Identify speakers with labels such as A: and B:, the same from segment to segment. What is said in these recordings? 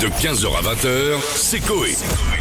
A: De 15h à 20h, c'est Coé.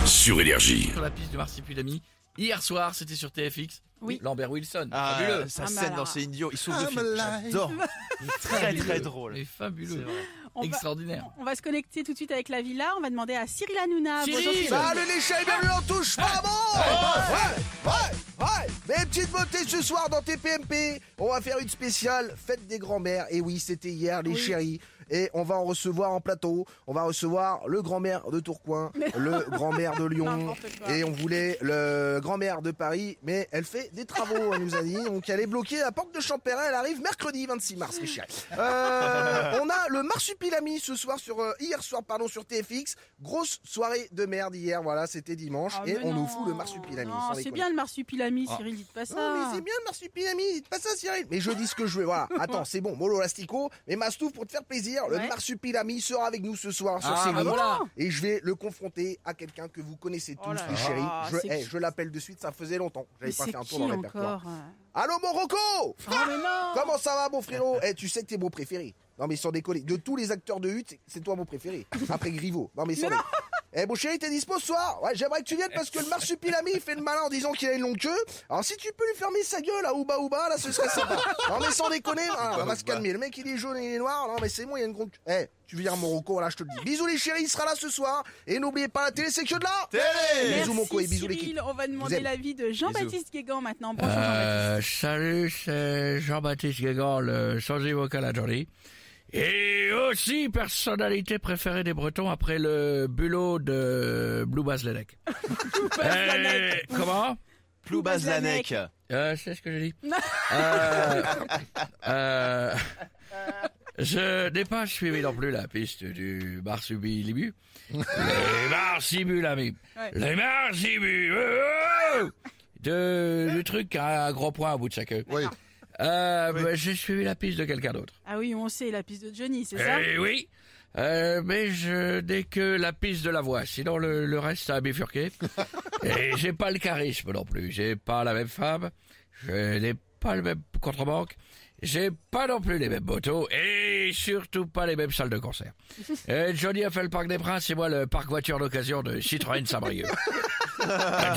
A: Sur Énergie.
B: sur la piste du Marsipulami. Hier soir, c'était sur TFX.
C: Oui.
B: Lambert Wilson.
D: Ah,
B: fabuleux.
D: sa
C: Ah,
D: scène
C: alors-
D: dans Céline Dion, il souffle de
E: I'm
D: film.
E: alive.
D: J'adore. Il est très très drôle.
B: Mais fabuleux.
C: On va,
B: Extraordinaire.
C: on va se connecter tout de suite avec la villa. On va demander à Cyril Hanouna.
B: Cyril
C: Bonjour, Cyril.
E: Salut les chats, bienvenue en touche pas bon Ouais, ouais, ouais Mes petites beautés ce soir dans TPMP, on va faire une spéciale fête des grands-mères. Et oui, c'était hier les
C: Oui.
E: chéris. Et on va en recevoir en plateau. On va recevoir le grand-mère de Tourcoing, le grand-mère de Lyon. Et on voulait le grand-mère de Paris, mais elle fait des travaux, elle nous a dit. Donc elle est bloquée à la porte de Champéret. Elle arrive mercredi 26 mars, les chéris. Euh, on a le Marsupilami ce soir sur euh, hier soir pardon sur TFX. Grosse soirée de merde hier. Voilà, c'était dimanche
C: Ah,
E: et on nous fout le Marsupilami.
C: C'est bien le marsupilami, Cyril, dites pas ça.
E: Non, mais c'est bien le marsupilami, dites pas ça Cyril. Mais je dis ce que je veux, voilà. Attends, c'est bon, mollo lastico. Mais Mastouf, pour te faire plaisir, le
C: Ouais.
E: marsupilami sera avec nous ce soir sur
B: Ah,
E: ces
B: bah voilà.
E: Et je vais le confronter à quelqu'un que vous connaissez tous,
C: Oh là
E: les
C: là,
E: chéris. Je,
C: c'est
E: eh,
C: qui
E: je l'appelle de suite, ça faisait longtemps.
C: Mais
E: J'avais pas
C: c'est
E: fait un
C: qui
E: tour dans le répertoire.
C: encore euh
E: Allô mon Rocco
C: Ah, mais non
E: Comment ça va mon frérot Eh, tu sais que t'es mon préféré. Non mais sans déconner, de tous les acteurs de Hutte, c'est toi mon préféré. Après Griveaux. Non mais sans déconner. Eh mon chéri, t'es dispo ce soir? Ouais, j'aimerais que tu viennes parce que le marsupilami il fait le malin en disant qu'il a une longue queue. Alors si tu peux lui fermer sa gueule à Ouba Ouba, là ce serait sympa. Non mais sans déconner, on va se calmer. Le mec il est jaune et il est noir. Non mais c'est bon, il y a une grande. Eh, tu viens mon Rocco, là je te le dis. Bisous les chéris, il sera là ce soir. Et n'oubliez pas la télé, c'est que de là.
D: Télé
E: Bisous,
C: Merci,
E: mon co, et bisous,
C: Cyril.
E: l'équipe.
C: On va demander l'avis de Jean-Baptiste Guégan maintenant. Bonjour
B: Euh, salut, c'est Jean-Baptiste Guégan, le chargé vocal à Johnny. Et aussi personnalité préférée des Bretons après le bulot de Blue Baz Ledek. Euh, comment?
D: Plou Bazlanek.
B: euh, C'est ce que j'ai dit. euh, euh, je n'ai pas suivi non plus la piste du Marsupilami. Les Marsupilami.
C: Ouais.
B: Les Marsupilami. Oh de, du truc à un gros point au bout de sa queue.
E: Oui.
B: Euh, bah, J'ai suivi la piste de quelqu'un d'autre.
C: Ah oui, on sait, la piste de Johnny, c'est ça?
B: Eh oui. Euh, mais je n'ai que la piste de la voix. Sinon, le, le reste, ça a bifurqué. Et j'ai pas le charisme non plus. J'ai pas la même femme. Je n'ai pas le même contre-banque. J'ai pas non plus les mêmes motos. Et surtout pas les mêmes salles de concert. Euh, Johnny a fait le Parc des Princes et moi le parc voiture d'occasion de Citroën Saint-Brieuc.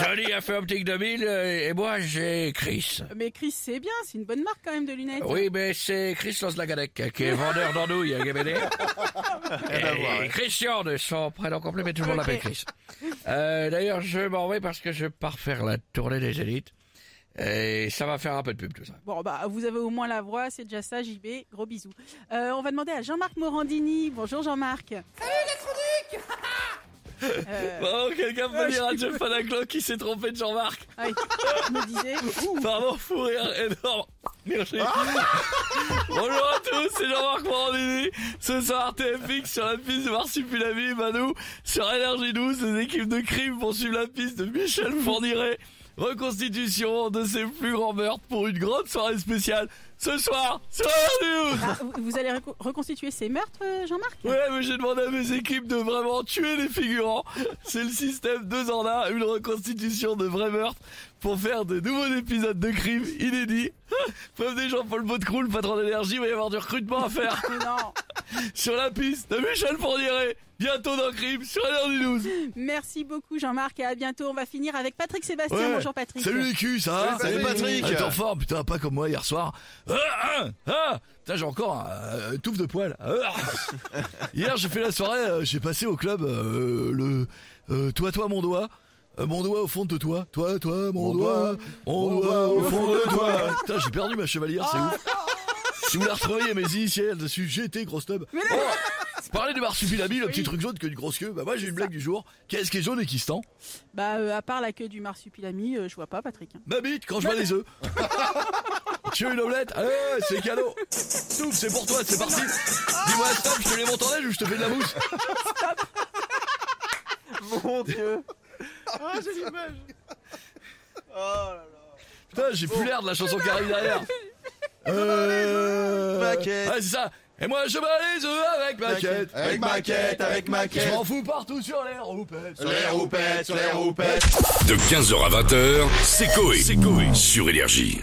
B: Johnny a fait Optique 2000 euh, et moi j'ai Chris.
C: Mais Chris, c'est bien, c'est une bonne marque quand même de lunettes.
B: Oui, mais c'est Chris Loslagadec qui est vendeur d'andouilles à GBD. Et Christian de son prénom complet, mais tout le monde l'appelle Chris. Euh, D'ailleurs, je m'en vais parce que je pars faire la tournée des élites. Et ça va faire un peu de pub tout ça.
C: Bon, bah, vous avez au moins la voix, c'est déjà ça, JB. Gros bisous. Euh, on va demander à Jean-Marc Morandini. Bonjour Jean-Marc. Salut
B: Bon, quelqu'un peut dire à Jeff Panaclo qui s'est trompé de Jean-Marc.
C: Ah oui, je me disais. ouh,
B: Pardon, fou rire énorme. Merci. Bonjour à tous, c'est Jean-Marc Morandini. Ce soir, TFX sur la piste de Marsupilami, Manu. Sur Énergie 12, les équipes de crime poursuivent la piste de Michel Fourniret. Reconstitution de ses plus grands meurtres pour une grande soirée spéciale. Ce soir, sur 12.
C: ah, vous- allez reco- reconstituer ces meurtres, euh, Jean-Marc?
B: Ouais, mais j'ai demandé à mes équipes de vraiment tuer les figurants. C'est le système deux en un, une reconstitution de vrais meurtres pour faire de nouveaux épisodes de crimes inédits. Prévenez Jean-Paul Baudecroux, le patron d'énergie, il va y avoir du recrutement à faire
C: Non.
B: sur la piste de Michel Fourniret. Bientôt dans Crime sur Énergie 12.
C: Merci beaucoup Jean-Marc et à bientôt. On va finir avec Patrick Sébastien.
B: Ouais.
C: Bonjour Patrick.
B: Salut les culs, ça va
D: Salut Patrick.
B: Ah, T'es en forme, putain, pas comme moi hier soir. Ah, ah, ah Putain, j'ai encore un euh, touffe de poil. Ah. Hier, j'ai fait la soirée, euh, j'ai passé au club euh, le euh, Toi, toi, mon doigt. Euh, mon doigt au fond de toi, toi, toi, mon, doigt, mon doigt au fond de toi. Putain, j'ai perdu ma chevalière, c'est ouf. Si vous la retrouvez mes initiales dessus, GT, grosse tub. Oh, Parlez du marsupilami, le petit truc jaune que une grosse queue. Bah moi j'ai une blague du jour. Qu'est-ce qui est jaune et qui se tend?
C: Bah, euh, à part la queue du marsupilami, euh, je vois pas Patrick. hein.
B: Ma bite quand je vois les œufs. tu veux une omelette? Allez, c'est cadeau. Souffle, c'est pour toi, c'est parti. Dis-moi stop, je te les monte en neige ou je te fais de la mousse?
D: Mon dieu.
B: Putain, j'ai plus l'air de la chanson qui arrive derrière. Euh...
D: Maquette.
B: Ouais, c'est ça. Et moi je bats les œufs avec maquette.
D: Avec maquette, avec
B: Je m'en fous partout sur les roupettes.
D: Sur les roupettes, sur les roupettes.
A: De 15h à 20h, c'est Coé. Sur Énergie.